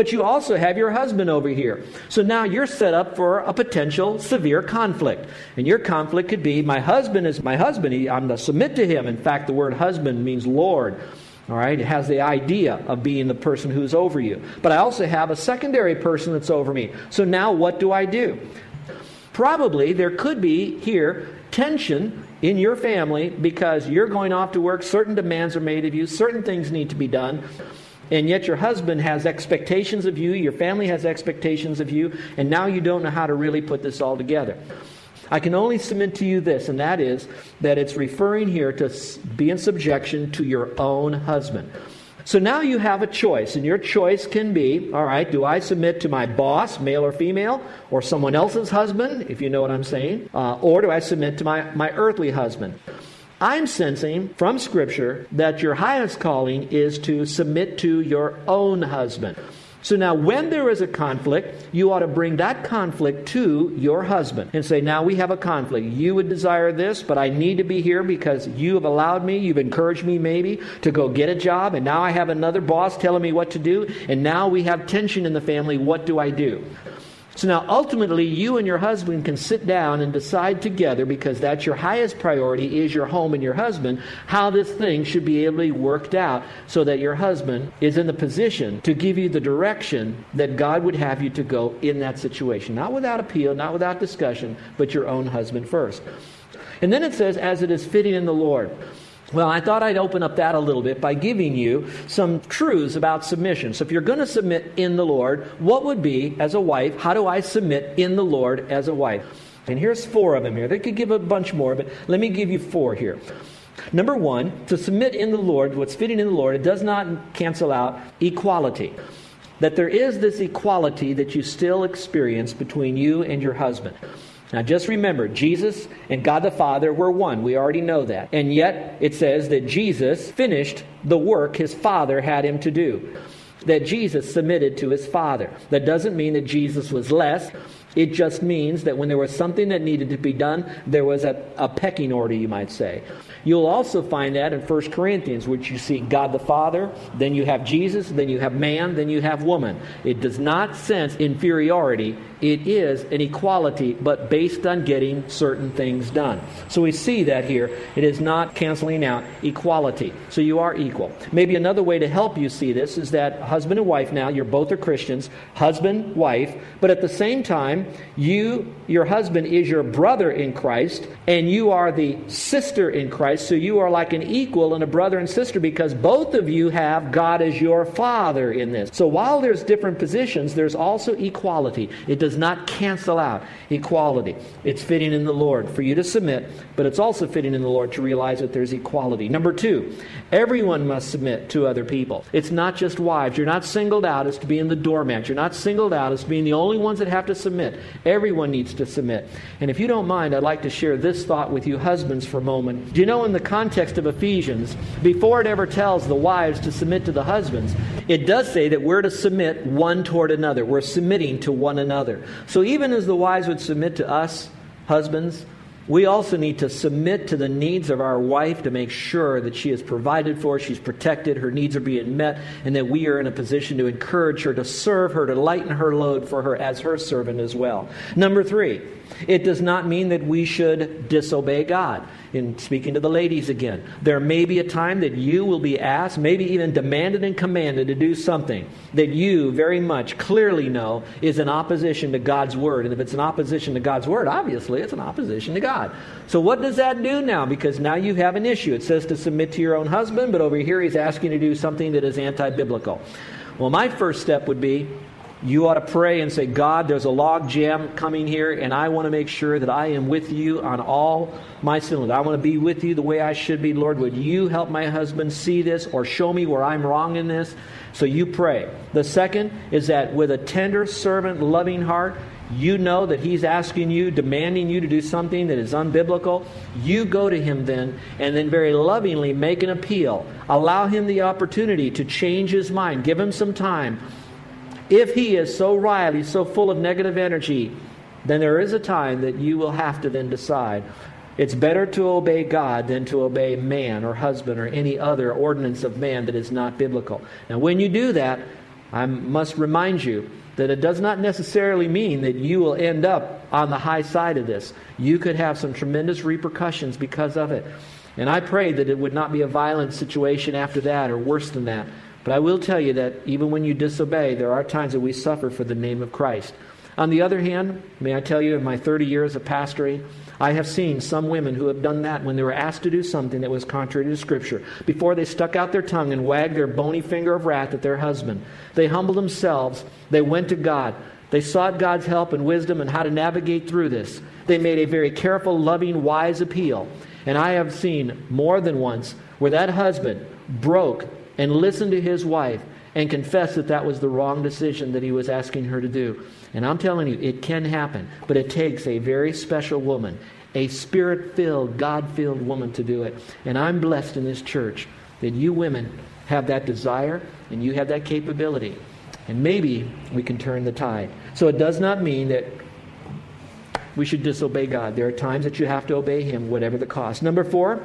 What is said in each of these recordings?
But you also have your husband over here. So now you're set up for a potential severe conflict. And your conflict could be my husband is my husband. He, I'm to submit to him. In fact, the word husband means Lord. All right, it has the idea of being the person who's over you. But I also have a secondary person that's over me. So now what do I do? Probably there could be here tension in your family because you're going off to work, certain demands are made of you, certain things need to be done and yet your husband has expectations of you, your family has expectations of you, and now you don't know how to really put this all together. I can only submit to you this, and that is that it's referring here to be in subjection to your own husband. So now you have a choice, and your choice can be all right, do I submit to my boss, male or female, or someone else's husband, if you know what I'm saying, uh, or do I submit to my, my earthly husband? I'm sensing from Scripture that your highest calling is to submit to your own husband. So now, when there is a conflict, you ought to bring that conflict to your husband and say, Now we have a conflict. You would desire this, but I need to be here because you have allowed me, you've encouraged me maybe to go get a job, and now I have another boss telling me what to do, and now we have tension in the family. What do I do? So now ultimately you and your husband can sit down and decide together because that's your highest priority is your home and your husband how this thing should be able to be worked out so that your husband is in the position to give you the direction that God would have you to go in that situation. Not without appeal, not without discussion, but your own husband first. And then it says as it is fitting in the Lord. Well, I thought I'd open up that a little bit by giving you some truths about submission. So, if you're going to submit in the Lord, what would be, as a wife, how do I submit in the Lord as a wife? And here's four of them here. They could give a bunch more, but let me give you four here. Number one, to submit in the Lord, what's fitting in the Lord, it does not cancel out equality. That there is this equality that you still experience between you and your husband. Now, just remember, Jesus and God the Father were one. We already know that. And yet, it says that Jesus finished the work his Father had him to do. That Jesus submitted to his Father. That doesn't mean that Jesus was less. It just means that when there was something that needed to be done, there was a, a pecking order, you might say. You'll also find that in 1 Corinthians, which you see God the Father, then you have Jesus, then you have man, then you have woman. It does not sense inferiority. It is an equality, but based on getting certain things done. So we see that here. It is not canceling out equality. So you are equal. Maybe another way to help you see this is that husband and wife now, you're both are Christians, husband, wife, but at the same time, you, your husband is your brother in Christ, and you are the sister in Christ so you are like an equal and a brother and sister because both of you have God as your father in this. So while there's different positions, there's also equality. It does not cancel out equality. It's fitting in the Lord for you to submit, but it's also fitting in the Lord to realize that there's equality. Number two, everyone must submit to other people. It's not just wives. You're not singled out as to being the doormat. You're not singled out as being the only ones that have to submit. Everyone needs to submit. And if you don't mind, I'd like to share this thought with you, husbands, for a moment. Do you know in the context of Ephesians, before it ever tells the wives to submit to the husbands, it does say that we're to submit one toward another. We're submitting to one another. So even as the wives would submit to us, husbands, we also need to submit to the needs of our wife to make sure that she is provided for, she's protected, her needs are being met, and that we are in a position to encourage her, to serve her, to lighten her load for her as her servant as well. Number three, It does not mean that we should disobey God. In speaking to the ladies again, there may be a time that you will be asked, maybe even demanded and commanded to do something that you very much clearly know is in opposition to God's word. And if it's in opposition to God's word, obviously it's an opposition to God. So what does that do now? Because now you have an issue. It says to submit to your own husband, but over here he's asking you to do something that is anti biblical. Well, my first step would be you ought to pray and say, God, there's a log jam coming here, and I want to make sure that I am with you on all my sins. I want to be with you the way I should be. Lord, would you help my husband see this or show me where I'm wrong in this? So you pray. The second is that with a tender, servant, loving heart, you know that he's asking you, demanding you to do something that is unbiblical. You go to him then, and then very lovingly make an appeal. Allow him the opportunity to change his mind. Give him some time if he is so riley, so full of negative energy, then there is a time that you will have to then decide it's better to obey God than to obey man or husband or any other ordinance of man that is not biblical. Now, when you do that, I must remind you that it does not necessarily mean that you will end up on the high side of this. You could have some tremendous repercussions because of it. And I pray that it would not be a violent situation after that or worse than that. But I will tell you that even when you disobey, there are times that we suffer for the name of Christ. On the other hand, may I tell you, in my 30 years of pastoring, I have seen some women who have done that when they were asked to do something that was contrary to Scripture. Before they stuck out their tongue and wagged their bony finger of wrath at their husband, they humbled themselves, they went to God, they sought God's help and wisdom and how to navigate through this. They made a very careful, loving, wise appeal. And I have seen more than once where that husband broke and listen to his wife and confess that that was the wrong decision that he was asking her to do. And I'm telling you, it can happen, but it takes a very special woman, a spirit filled, God filled woman to do it. And I'm blessed in this church that you women have that desire and you have that capability. And maybe we can turn the tide. So it does not mean that we should disobey God. There are times that you have to obey Him, whatever the cost. Number four,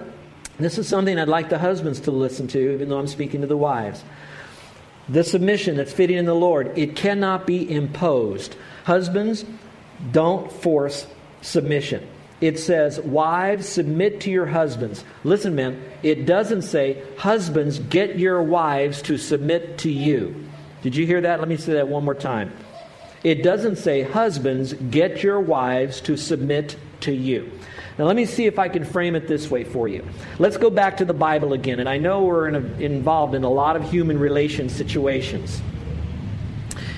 this is something I'd like the husbands to listen to, even though I'm speaking to the wives. The submission that's fitting in the Lord, it cannot be imposed. Husbands, don't force submission. It says, Wives, submit to your husbands. Listen, men, it doesn't say, Husbands, get your wives to submit to you. Did you hear that? Let me say that one more time. It doesn't say, Husbands, get your wives to submit to you. Now, let me see if I can frame it this way for you. Let's go back to the Bible again. And I know we're in a, involved in a lot of human relation situations.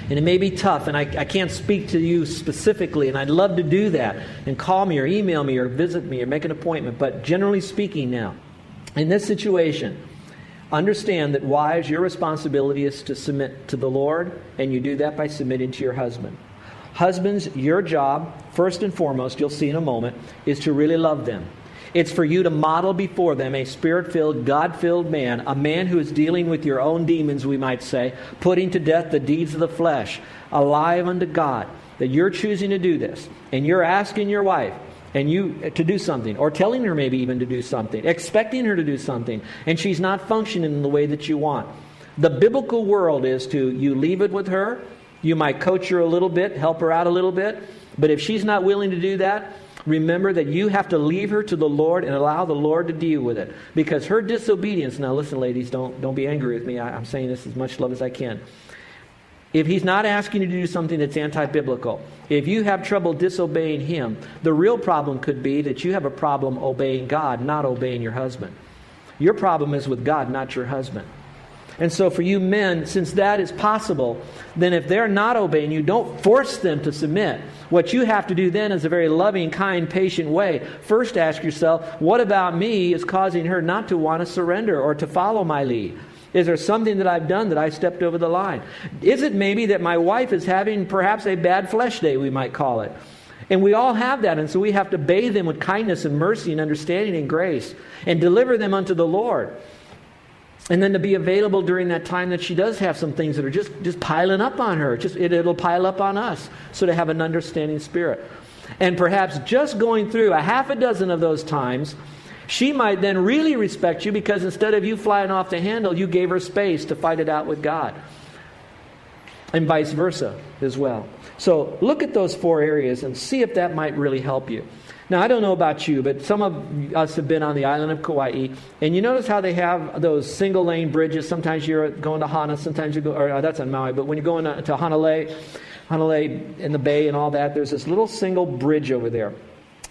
And it may be tough, and I, I can't speak to you specifically, and I'd love to do that. And call me or email me or visit me or make an appointment. But generally speaking, now, in this situation, understand that wives, your responsibility is to submit to the Lord, and you do that by submitting to your husband. Husbands, your job, first and foremost, you'll see in a moment, is to really love them. It's for you to model before them a spirit filled, God filled man, a man who is dealing with your own demons, we might say, putting to death the deeds of the flesh, alive unto God. That you're choosing to do this, and you're asking your wife, and you uh, to do something or telling her maybe even to do something expecting her to do something and she's not functioning in the way that you want the biblical world is to you leave it with her you might coach her a little bit, help her out a little bit. But if she's not willing to do that, remember that you have to leave her to the Lord and allow the Lord to deal with it. Because her disobedience, now listen, ladies, don't, don't be angry with me. I, I'm saying this as much love as I can. If he's not asking you to do something that's anti biblical, if you have trouble disobeying him, the real problem could be that you have a problem obeying God, not obeying your husband. Your problem is with God, not your husband. And so, for you men, since that is possible, then if they're not obeying you, don't force them to submit. What you have to do then is a very loving, kind, patient way. First, ask yourself, what about me is causing her not to want to surrender or to follow my lead? Is there something that I've done that I stepped over the line? Is it maybe that my wife is having perhaps a bad flesh day, we might call it? And we all have that, and so we have to bathe them with kindness and mercy and understanding and grace and deliver them unto the Lord and then to be available during that time that she does have some things that are just, just piling up on her. Just, it, it'll pile up on us. So to have an understanding spirit. And perhaps just going through a half a dozen of those times, she might then really respect you because instead of you flying off the handle, you gave her space to fight it out with God. and vice versa as well. So look at those four areas and see if that might really help you. Now, I don't know about you, but some of us have been on the island of Kauai, and you notice how they have those single lane bridges. Sometimes you're going to Hana, sometimes you go, or uh, that's on Maui, but when you're going to, to Hanalei, Hanalei in the bay and all that, there's this little single bridge over there.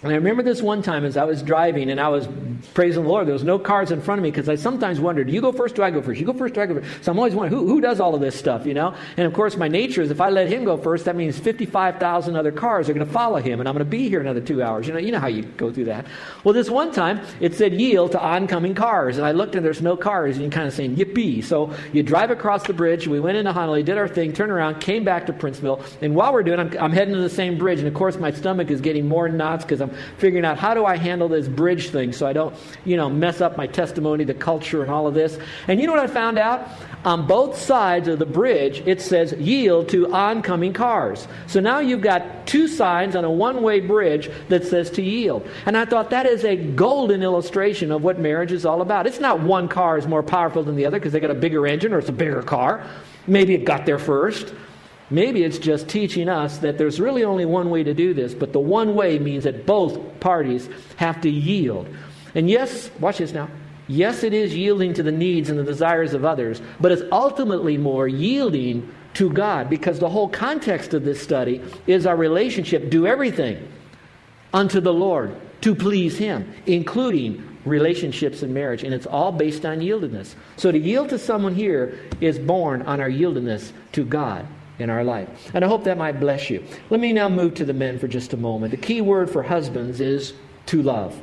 And I remember this one time as I was driving and I was praising the Lord. There was no cars in front of me because I sometimes wondered, do you go first? Do I go first? You go first? Do I go first? So I'm always wondering, who, who does all of this stuff, you know? And of course, my nature is if I let him go first, that means 55,000 other cars are going to follow him and I'm going to be here another two hours. You know, you know how you go through that. Well, this one time it said yield to oncoming cars. And I looked and there's no cars and you're kind of saying, yippee. So you drive across the bridge. We went into Honolulu, did our thing, turned around, came back to Princeville. And while we're doing it, I'm, I'm heading to the same bridge. And of course, my stomach is getting more knots because I'm figuring out how how do I handle this bridge thing so I don't, you know, mess up my testimony, the culture, and all of this? And you know what I found out? On both sides of the bridge, it says yield to oncoming cars. So now you've got two signs on a one way bridge that says to yield. And I thought that is a golden illustration of what marriage is all about. It's not one car is more powerful than the other because they got a bigger engine or it's a bigger car. Maybe it got there first. Maybe it's just teaching us that there's really only one way to do this, but the one way means that both parties have to yield. And yes, watch this now. Yes, it is yielding to the needs and the desires of others, but it's ultimately more yielding to God because the whole context of this study is our relationship. Do everything unto the Lord to please Him, including relationships and marriage. And it's all based on yieldedness. So to yield to someone here is born on our yieldedness to God in our life. And I hope that might bless you. Let me now move to the men for just a moment. The key word for husbands is to love.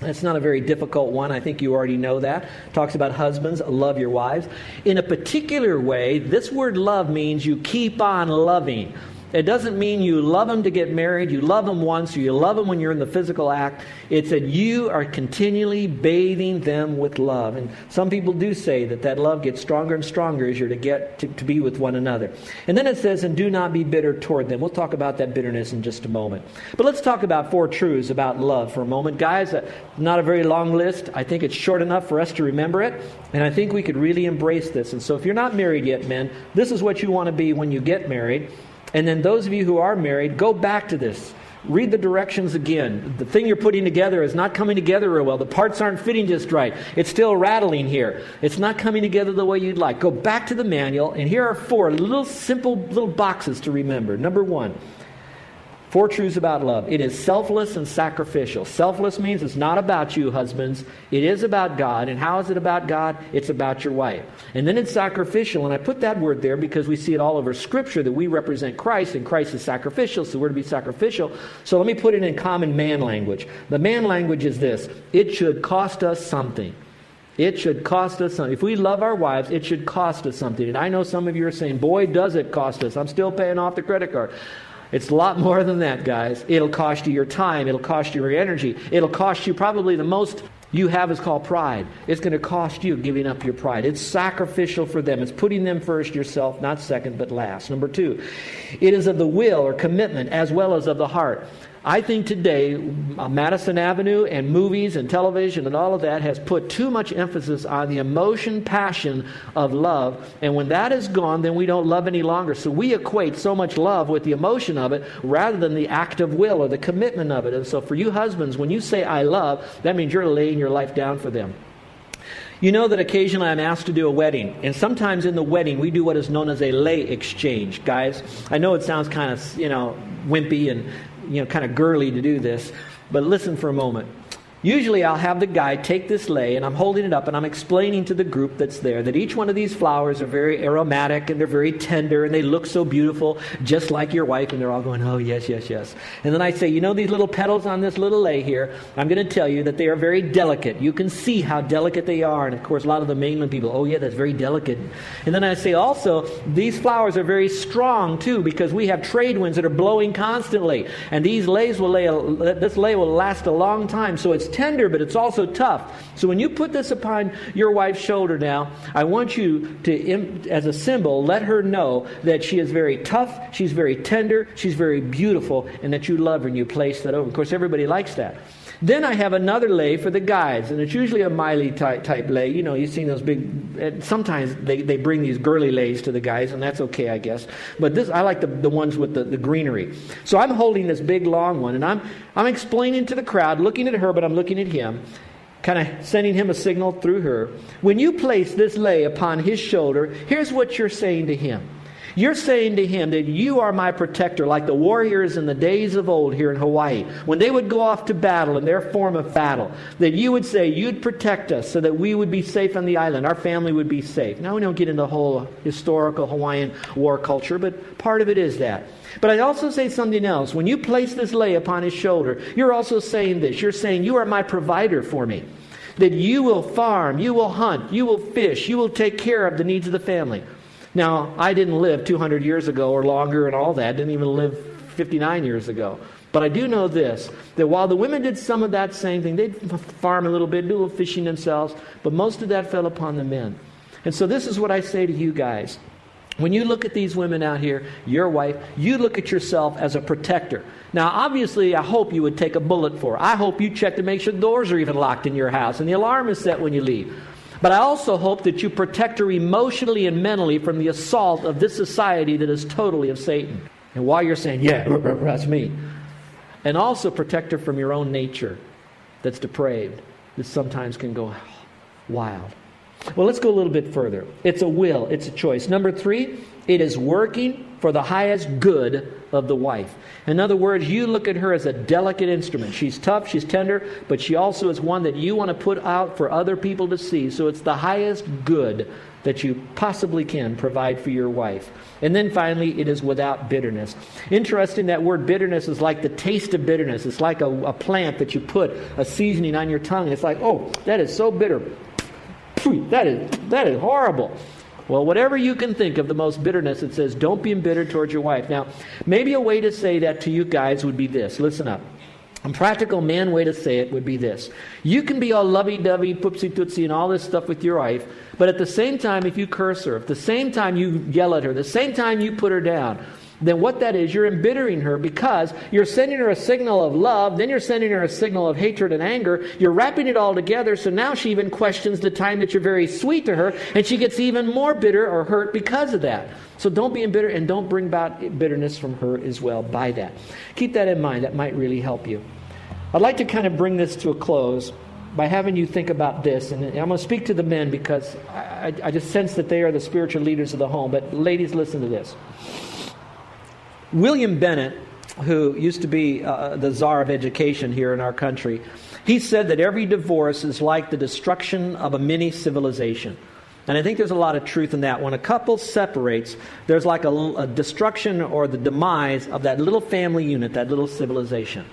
That's not a very difficult one. I think you already know that. talks about husbands, love your wives. In a particular way, this word love means you keep on loving. It doesn't mean you love them to get married, you love them once, or you love them when you're in the physical act. It's that you are continually bathing them with love. And some people do say that that love gets stronger and stronger as you're to get to, to be with one another. And then it says, and do not be bitter toward them. We'll talk about that bitterness in just a moment. But let's talk about four truths about love for a moment. Guys, uh, not a very long list. I think it's short enough for us to remember it. And I think we could really embrace this. And so if you're not married yet, men, this is what you want to be when you get married. And then those of you who are married, go back to this. Read the directions again. The thing you're putting together is not coming together real well. The parts aren't fitting just right. It's still rattling here. It's not coming together the way you'd like. Go back to the manual, and here are four little simple little boxes to remember. Number one, Four truths about love. It is selfless and sacrificial. Selfless means it's not about you, husbands. It is about God. And how is it about God? It's about your wife. And then it's sacrificial. And I put that word there because we see it all over Scripture that we represent Christ, and Christ is sacrificial, so we're to be sacrificial. So let me put it in common man language. The man language is this it should cost us something. It should cost us something. If we love our wives, it should cost us something. And I know some of you are saying, boy, does it cost us. I'm still paying off the credit card. It's a lot more than that, guys. It'll cost you your time. It'll cost you your energy. It'll cost you probably the most you have is called pride. It's going to cost you giving up your pride. It's sacrificial for them. It's putting them first, yourself, not second, but last. Number two, it is of the will or commitment as well as of the heart. I think today, Madison Avenue and movies and television and all of that has put too much emphasis on the emotion, passion of love. And when that is gone, then we don't love any longer. So we equate so much love with the emotion of it rather than the act of will or the commitment of it. And so for you husbands, when you say I love, that means you're laying your life down for them. You know that occasionally I'm asked to do a wedding, and sometimes in the wedding we do what is known as a lei exchange, guys. I know it sounds kind of, you know, wimpy and you know, kind of girly to do this, but listen for a moment. Usually, I'll have the guy take this lei and I'm holding it up and I'm explaining to the group that's there that each one of these flowers are very aromatic and they're very tender and they look so beautiful, just like your wife. And they're all going, Oh, yes, yes, yes. And then I say, You know, these little petals on this little lei here, I'm going to tell you that they are very delicate. You can see how delicate they are. And of course, a lot of the mainland people, Oh, yeah, that's very delicate. And then I say, Also, these flowers are very strong too because we have trade winds that are blowing constantly. And these leis will lay, a, this lei will last a long time. So it's tender, but it's also tough. So when you put this upon your wife's shoulder now, I want you to, as a symbol, let her know that she is very tough, she's very tender, she's very beautiful, and that you love her and you place that over. Of course, everybody likes that. Then I have another lei for the guys, and it's usually a maile type, type. You know, you've seen those big. Eh, sometimes they, they bring these girly leis to the guys, and that's okay, I guess. But this, I like the, the ones with the, the greenery. So I'm holding this big long one, and I'm I'm explaining to the crowd, looking at her, but I'm looking at him, kind of sending him a signal through her. When you place this lei upon his shoulder, here's what you're saying to him. You're saying to him that you are my protector, like the warriors in the days of old here in Hawaii. When they would go off to battle in their form of battle, that you would say you'd protect us so that we would be safe on the island, our family would be safe. Now, we don't get into the whole historical Hawaiian war culture, but part of it is that. But I also say something else. When you place this lei upon his shoulder, you're also saying this. You're saying, You are my provider for me. That you will farm, you will hunt, you will fish, you will take care of the needs of the family. Now, I didn't live 200 years ago or longer and all that, didn't even live 59 years ago. But I do know this that while the women did some of that same thing, they'd farm a little bit, do a little fishing themselves, but most of that fell upon the men. And so, this is what I say to you guys. When you look at these women out here, your wife, you look at yourself as a protector. Now, obviously, I hope you would take a bullet for her. I hope you check to make sure the doors are even locked in your house and the alarm is set when you leave. But I also hope that you protect her emotionally and mentally from the assault of this society that is totally of Satan. And while you're saying, yeah, that's me, and also protect her from your own nature that's depraved, that sometimes can go wild. Well, let's go a little bit further. It's a will, it's a choice. Number three, it is working for the highest good of the wife. In other words, you look at her as a delicate instrument. She's tough, she's tender, but she also is one that you want to put out for other people to see. So it's the highest good that you possibly can provide for your wife. And then finally, it is without bitterness. Interesting, that word bitterness is like the taste of bitterness. It's like a, a plant that you put a seasoning on your tongue, and it's like, oh, that is so bitter. That is, that is horrible. Well, whatever you can think of the most bitterness, it says, don't be embittered towards your wife. Now, maybe a way to say that to you guys would be this. Listen up. A practical man way to say it would be this. You can be all lovey dovey, poopsie tootsie, and all this stuff with your wife, but at the same time, if you curse her, at the same time you yell at her, the same time you put her down, then what that is, you're embittering her because you're sending her a signal of love, then you're sending her a signal of hatred and anger. You're wrapping it all together, so now she even questions the time that you're very sweet to her, and she gets even more bitter or hurt because of that. So don't be embittered and don't bring about bitterness from her as well by that. Keep that in mind. That might really help you. I'd like to kind of bring this to a close by having you think about this. And I'm going to speak to the men because I, I just sense that they are the spiritual leaders of the home. But ladies, listen to this. William Bennett, who used to be uh, the czar of education here in our country, he said that every divorce is like the destruction of a mini civilization. And I think there's a lot of truth in that. When a couple separates, there's like a, a destruction or the demise of that little family unit, that little civilization.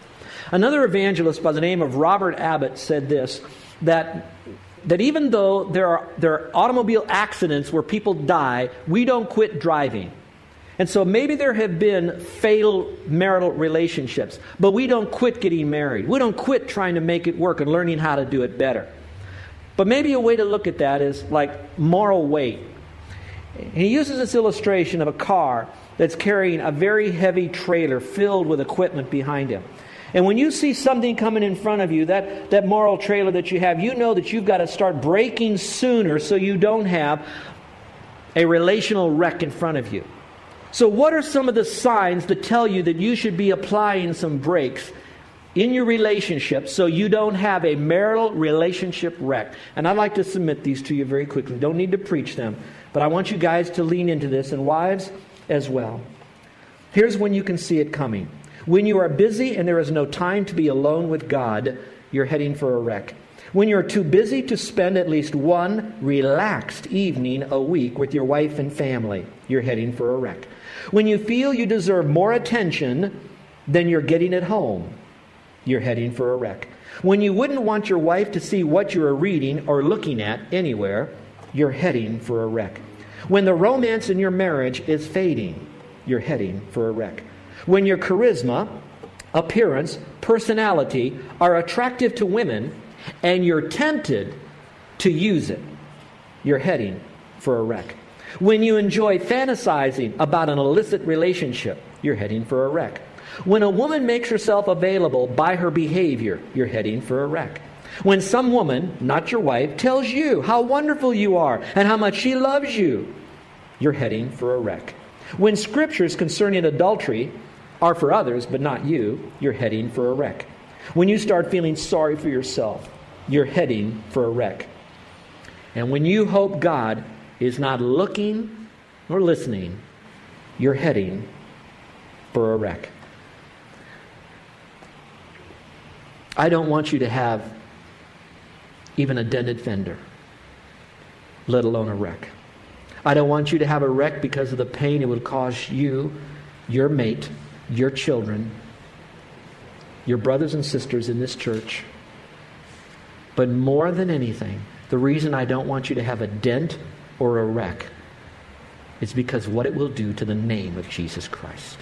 Another evangelist by the name of Robert Abbott said this that, that even though there are, there are automobile accidents where people die, we don't quit driving. And so maybe there have been fatal marital relationships, but we don't quit getting married. We don't quit trying to make it work and learning how to do it better. But maybe a way to look at that is like moral weight. He uses this illustration of a car that's carrying a very heavy trailer filled with equipment behind him. And when you see something coming in front of you, that, that moral trailer that you have, you know that you've got to start braking sooner so you don't have a relational wreck in front of you. So, what are some of the signs that tell you that you should be applying some brakes in your relationship so you don't have a marital relationship wreck? And I'd like to submit these to you very quickly. Don't need to preach them, but I want you guys to lean into this, and wives as well. Here's when you can see it coming. When you are busy and there is no time to be alone with God, you're heading for a wreck. When you're too busy to spend at least one relaxed evening a week with your wife and family, you're heading for a wreck. When you feel you deserve more attention than you're getting at home, you're heading for a wreck. When you wouldn't want your wife to see what you are reading or looking at anywhere, you're heading for a wreck. When the romance in your marriage is fading, you're heading for a wreck. When your charisma, appearance, personality are attractive to women and you're tempted to use it, you're heading for a wreck. When you enjoy fantasizing about an illicit relationship, you're heading for a wreck. When a woman makes herself available by her behavior, you're heading for a wreck. When some woman, not your wife, tells you how wonderful you are and how much she loves you, you're heading for a wreck. When scriptures concerning adultery are for others but not you, you're heading for a wreck. When you start feeling sorry for yourself, you're heading for a wreck. And when you hope God is not looking or listening, you're heading for a wreck. I don't want you to have even a dented fender, let alone a wreck. I don't want you to have a wreck because of the pain it would cause you, your mate, your children, your brothers and sisters in this church. But more than anything, the reason I don't want you to have a dent or a wreck it's because what it will do to the name of Jesus Christ.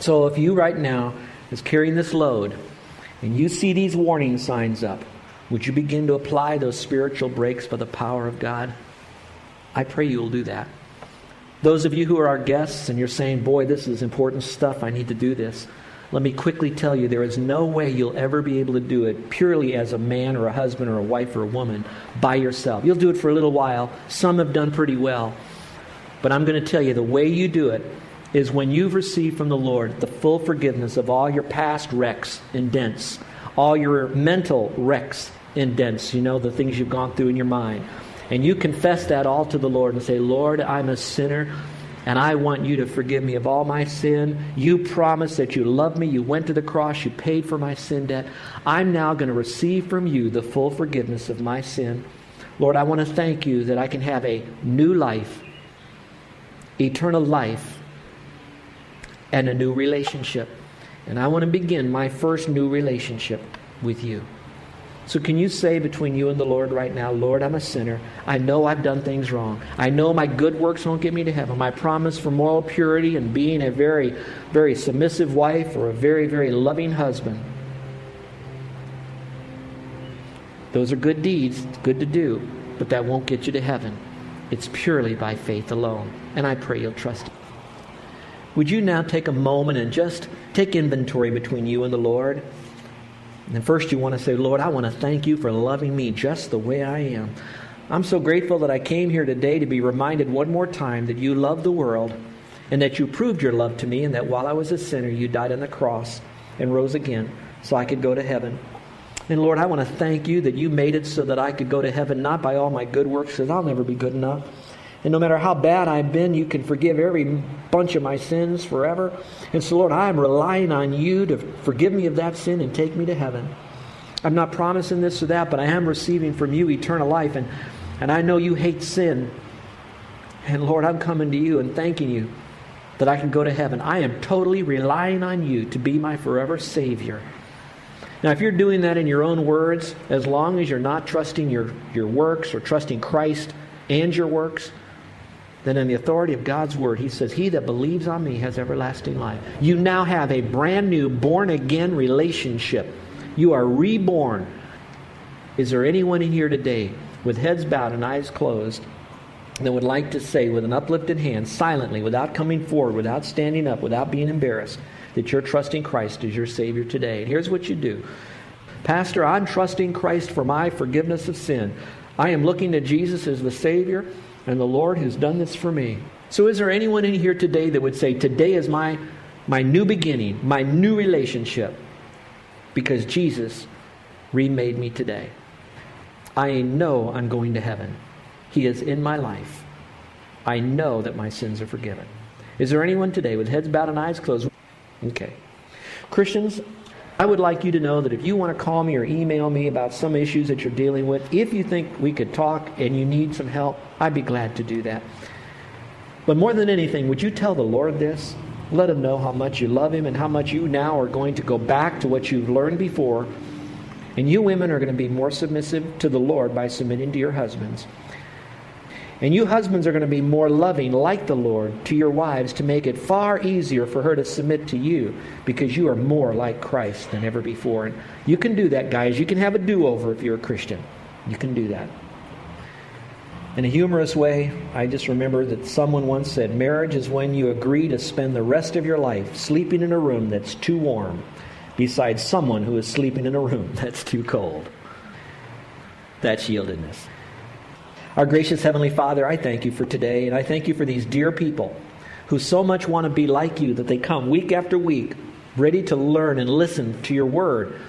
So if you right now is carrying this load and you see these warning signs up, would you begin to apply those spiritual brakes by the power of God? I pray you will do that. Those of you who are our guests and you're saying, boy, this is important stuff, I need to do this. Let me quickly tell you there is no way you'll ever be able to do it purely as a man or a husband or a wife or a woman by yourself. You'll do it for a little while. Some have done pretty well. But I'm going to tell you the way you do it is when you've received from the Lord the full forgiveness of all your past wrecks and dents, all your mental wrecks and dents, you know, the things you've gone through in your mind. And you confess that all to the Lord and say, Lord, I'm a sinner and I want you to forgive me of all my sin. You promised that you love me. You went to the cross. You paid for my sin debt. I'm now going to receive from you the full forgiveness of my sin. Lord, I want to thank you that I can have a new life, eternal life, and a new relationship. And I want to begin my first new relationship with you. So, can you say between you and the Lord right now, Lord, I'm a sinner. I know I've done things wrong. I know my good works won't get me to heaven. My promise for moral purity and being a very, very submissive wife or a very, very loving husband. Those are good deeds, good to do, but that won't get you to heaven. It's purely by faith alone. And I pray you'll trust it. Would you now take a moment and just take inventory between you and the Lord? And first, you want to say, Lord, I want to thank you for loving me just the way I am. I'm so grateful that I came here today to be reminded one more time that you love the world and that you proved your love to me, and that while I was a sinner, you died on the cross and rose again so I could go to heaven. And Lord, I want to thank you that you made it so that I could go to heaven, not by all my good works, because I'll never be good enough. And no matter how bad I've been, you can forgive every bunch of my sins forever. And so, Lord, I am relying on you to forgive me of that sin and take me to heaven. I'm not promising this or that, but I am receiving from you eternal life. And, and I know you hate sin. And Lord, I'm coming to you and thanking you that I can go to heaven. I am totally relying on you to be my forever Savior. Now, if you're doing that in your own words, as long as you're not trusting your, your works or trusting Christ and your works, then in the authority of God's word, he says, He that believes on me has everlasting life. You now have a brand new born again relationship. You are reborn. Is there anyone in here today with heads bowed and eyes closed that would like to say with an uplifted hand, silently, without coming forward, without standing up, without being embarrassed, that you're trusting Christ as your Savior today? And here's what you do Pastor, I'm trusting Christ for my forgiveness of sin. I am looking to Jesus as the Savior and the Lord has done this for me. So, is there anyone in here today that would say, Today is my, my new beginning, my new relationship, because Jesus remade me today? I know I'm going to heaven. He is in my life. I know that my sins are forgiven. Is there anyone today with heads bowed and eyes closed? Okay. Christians, I would like you to know that if you want to call me or email me about some issues that you're dealing with, if you think we could talk and you need some help, I'd be glad to do that. But more than anything, would you tell the Lord this? Let him know how much you love him and how much you now are going to go back to what you've learned before. And you women are going to be more submissive to the Lord by submitting to your husbands. And you husbands are going to be more loving, like the Lord, to your wives to make it far easier for her to submit to you because you are more like Christ than ever before. And you can do that, guys. You can have a do over if you're a Christian. You can do that. In a humorous way, I just remember that someone once said, Marriage is when you agree to spend the rest of your life sleeping in a room that's too warm beside someone who is sleeping in a room that's too cold. That's yieldedness. Our gracious Heavenly Father, I thank you for today, and I thank you for these dear people who so much want to be like you that they come week after week ready to learn and listen to your word.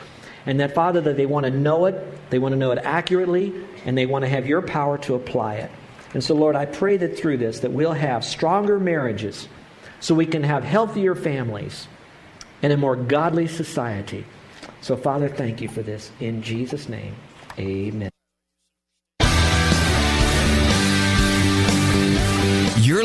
And that, Father, that they want to know it, they want to know it accurately, and they want to have your power to apply it. And so, Lord, I pray that through this, that we'll have stronger marriages so we can have healthier families and a more godly society. So, Father, thank you for this. In Jesus' name, amen.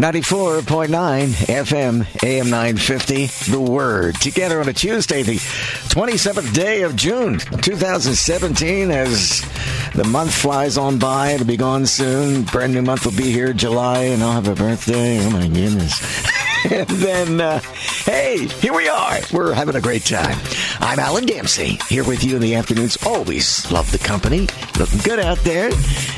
94.9 FM, AM 950, The Word. Together on a Tuesday, the 27th day of June, 2017, as the month flies on by. It'll be gone soon. Brand new month will be here, July, and I'll have a birthday. Oh my goodness. and then, uh, hey, here we are. We're having a great time. I'm Alan Dempsey, here with you in the afternoons. Always love the company. Looking good out there.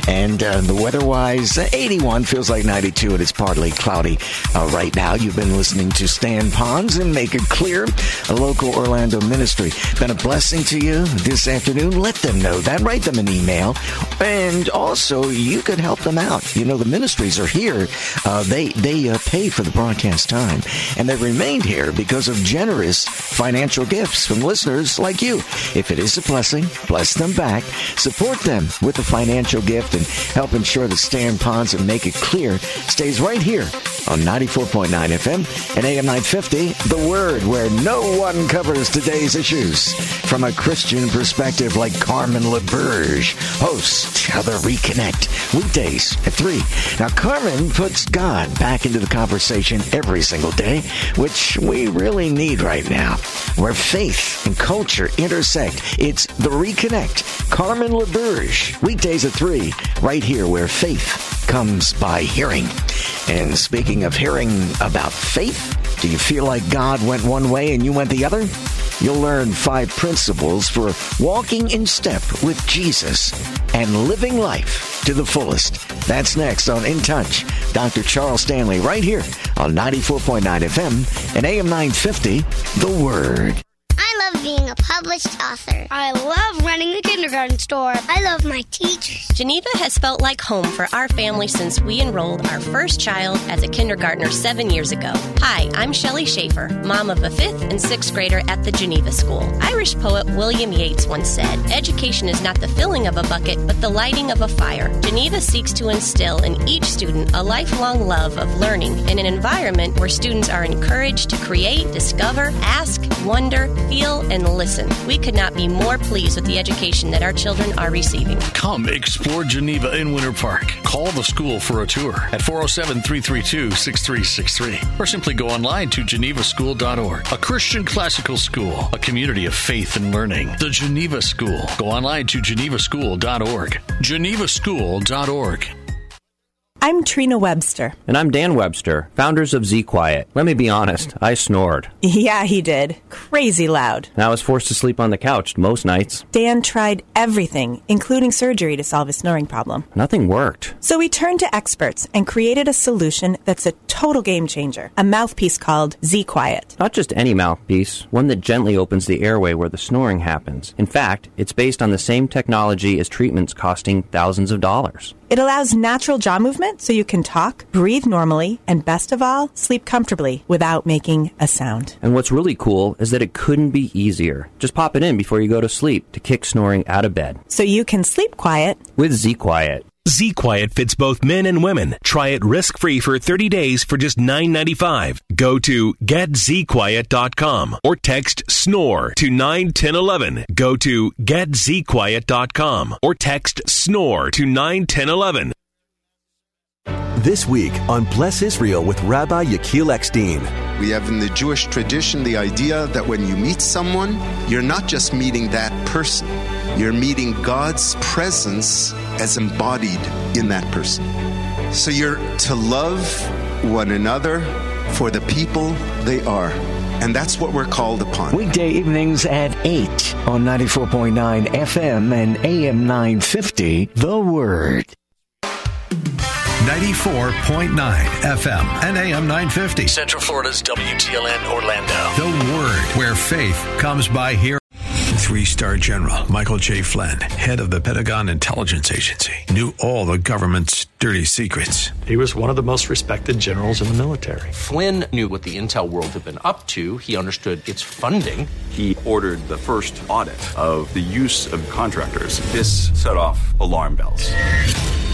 And uh, the weather-wise, uh, 81 feels like 92, and it's partly cloudy uh, right now. You've been listening to Stan Ponz and Make It Clear, a local Orlando ministry. Been a blessing to you this afternoon. Let them know that. Write them an email. And also, you could help them out. You know, the ministries are here. Uh, they they uh, pay for the broadcast time. And they remained here because of generous financial gifts from listeners like you. If it is a blessing, bless them back. Support them with a financial gift and help ensure that Stan Ponz and Make It Clear stays right here on 94.9 FM and AM 950, The Word, where no one covers today's issues from a Christian perspective like Carmen LaBerge, host of The Reconnect, weekdays at 3. Now, Carmen puts God back into the conversation every single day, which we really need right now, where faith and culture intersect. It's The Reconnect, Carmen LaBerge, weekdays at 3, right here where faith comes by hearing. And speaking of hearing about faith, do you feel like God went one way and you went the other? You'll learn five principles for walking in step with Jesus and living life to the fullest. That's next on In Touch. Dr. Charles Stanley right here on 94.9 FM and AM 950, The Word. I love being a published author. I love running the kindergarten store. I love my teachers. Geneva has felt like home for our family since we enrolled our first child as a kindergartner seven years ago. Hi, I'm Shelley Schaefer, mom of a fifth and sixth grader at the Geneva School. Irish poet William Yeats once said, Education is not the filling of a bucket, but the lighting of a fire. Geneva seeks to instill in each student a lifelong love of learning in an environment where students are encouraged to create, discover, ask, wonder, feel, and listen. We could not be more pleased with the education that our children are receiving. Come explore Geneva in Winter Park. Call the school for a tour at 407 332 6363 or simply go online to genevaschool.org. A Christian classical school, a community of faith and learning. The Geneva School. Go online to genevaschool.org. genevaschool.org. I'm Trina Webster. And I'm Dan Webster, founders of Z Quiet. Let me be honest, I snored. Yeah, he did. Crazy loud. And I was forced to sleep on the couch most nights. Dan tried everything, including surgery, to solve his snoring problem. Nothing worked. So we turned to experts and created a solution that's a total game changer a mouthpiece called Z Quiet. Not just any mouthpiece, one that gently opens the airway where the snoring happens. In fact, it's based on the same technology as treatments costing thousands of dollars. It allows natural jaw movement it so you can talk, breathe normally, and best of all, sleep comfortably without making a sound. And what's really cool is that it couldn't be easier. Just pop it in before you go to sleep to kick snoring out of bed. So you can sleep quiet with Z Quiet. Z Quiet fits both men and women. Try it risk free for 30 days for just $9.95. Go to getzquiet.com or text SNORE to 91011. Go to getzquiet.com or text SNORE to 91011. This week on Bless Israel with Rabbi Yechiel Eckstein. We have in the Jewish tradition the idea that when you meet someone, you're not just meeting that person, you're meeting God's presence as embodied in that person. So you're to love one another for the people they are. And that's what we're called upon. Weekday evenings at 8 on 94.9 FM and AM 950, The Word. 94.9 FM and AM 950. Central Florida's WTLN Orlando. The Word, where faith comes by hearing. Three star general Michael J. Flynn, head of the Pentagon Intelligence Agency, knew all the government's dirty secrets. He was one of the most respected generals in the military. Flynn knew what the intel world had been up to, he understood its funding. He ordered the first audit of the use of contractors. This set off alarm bells.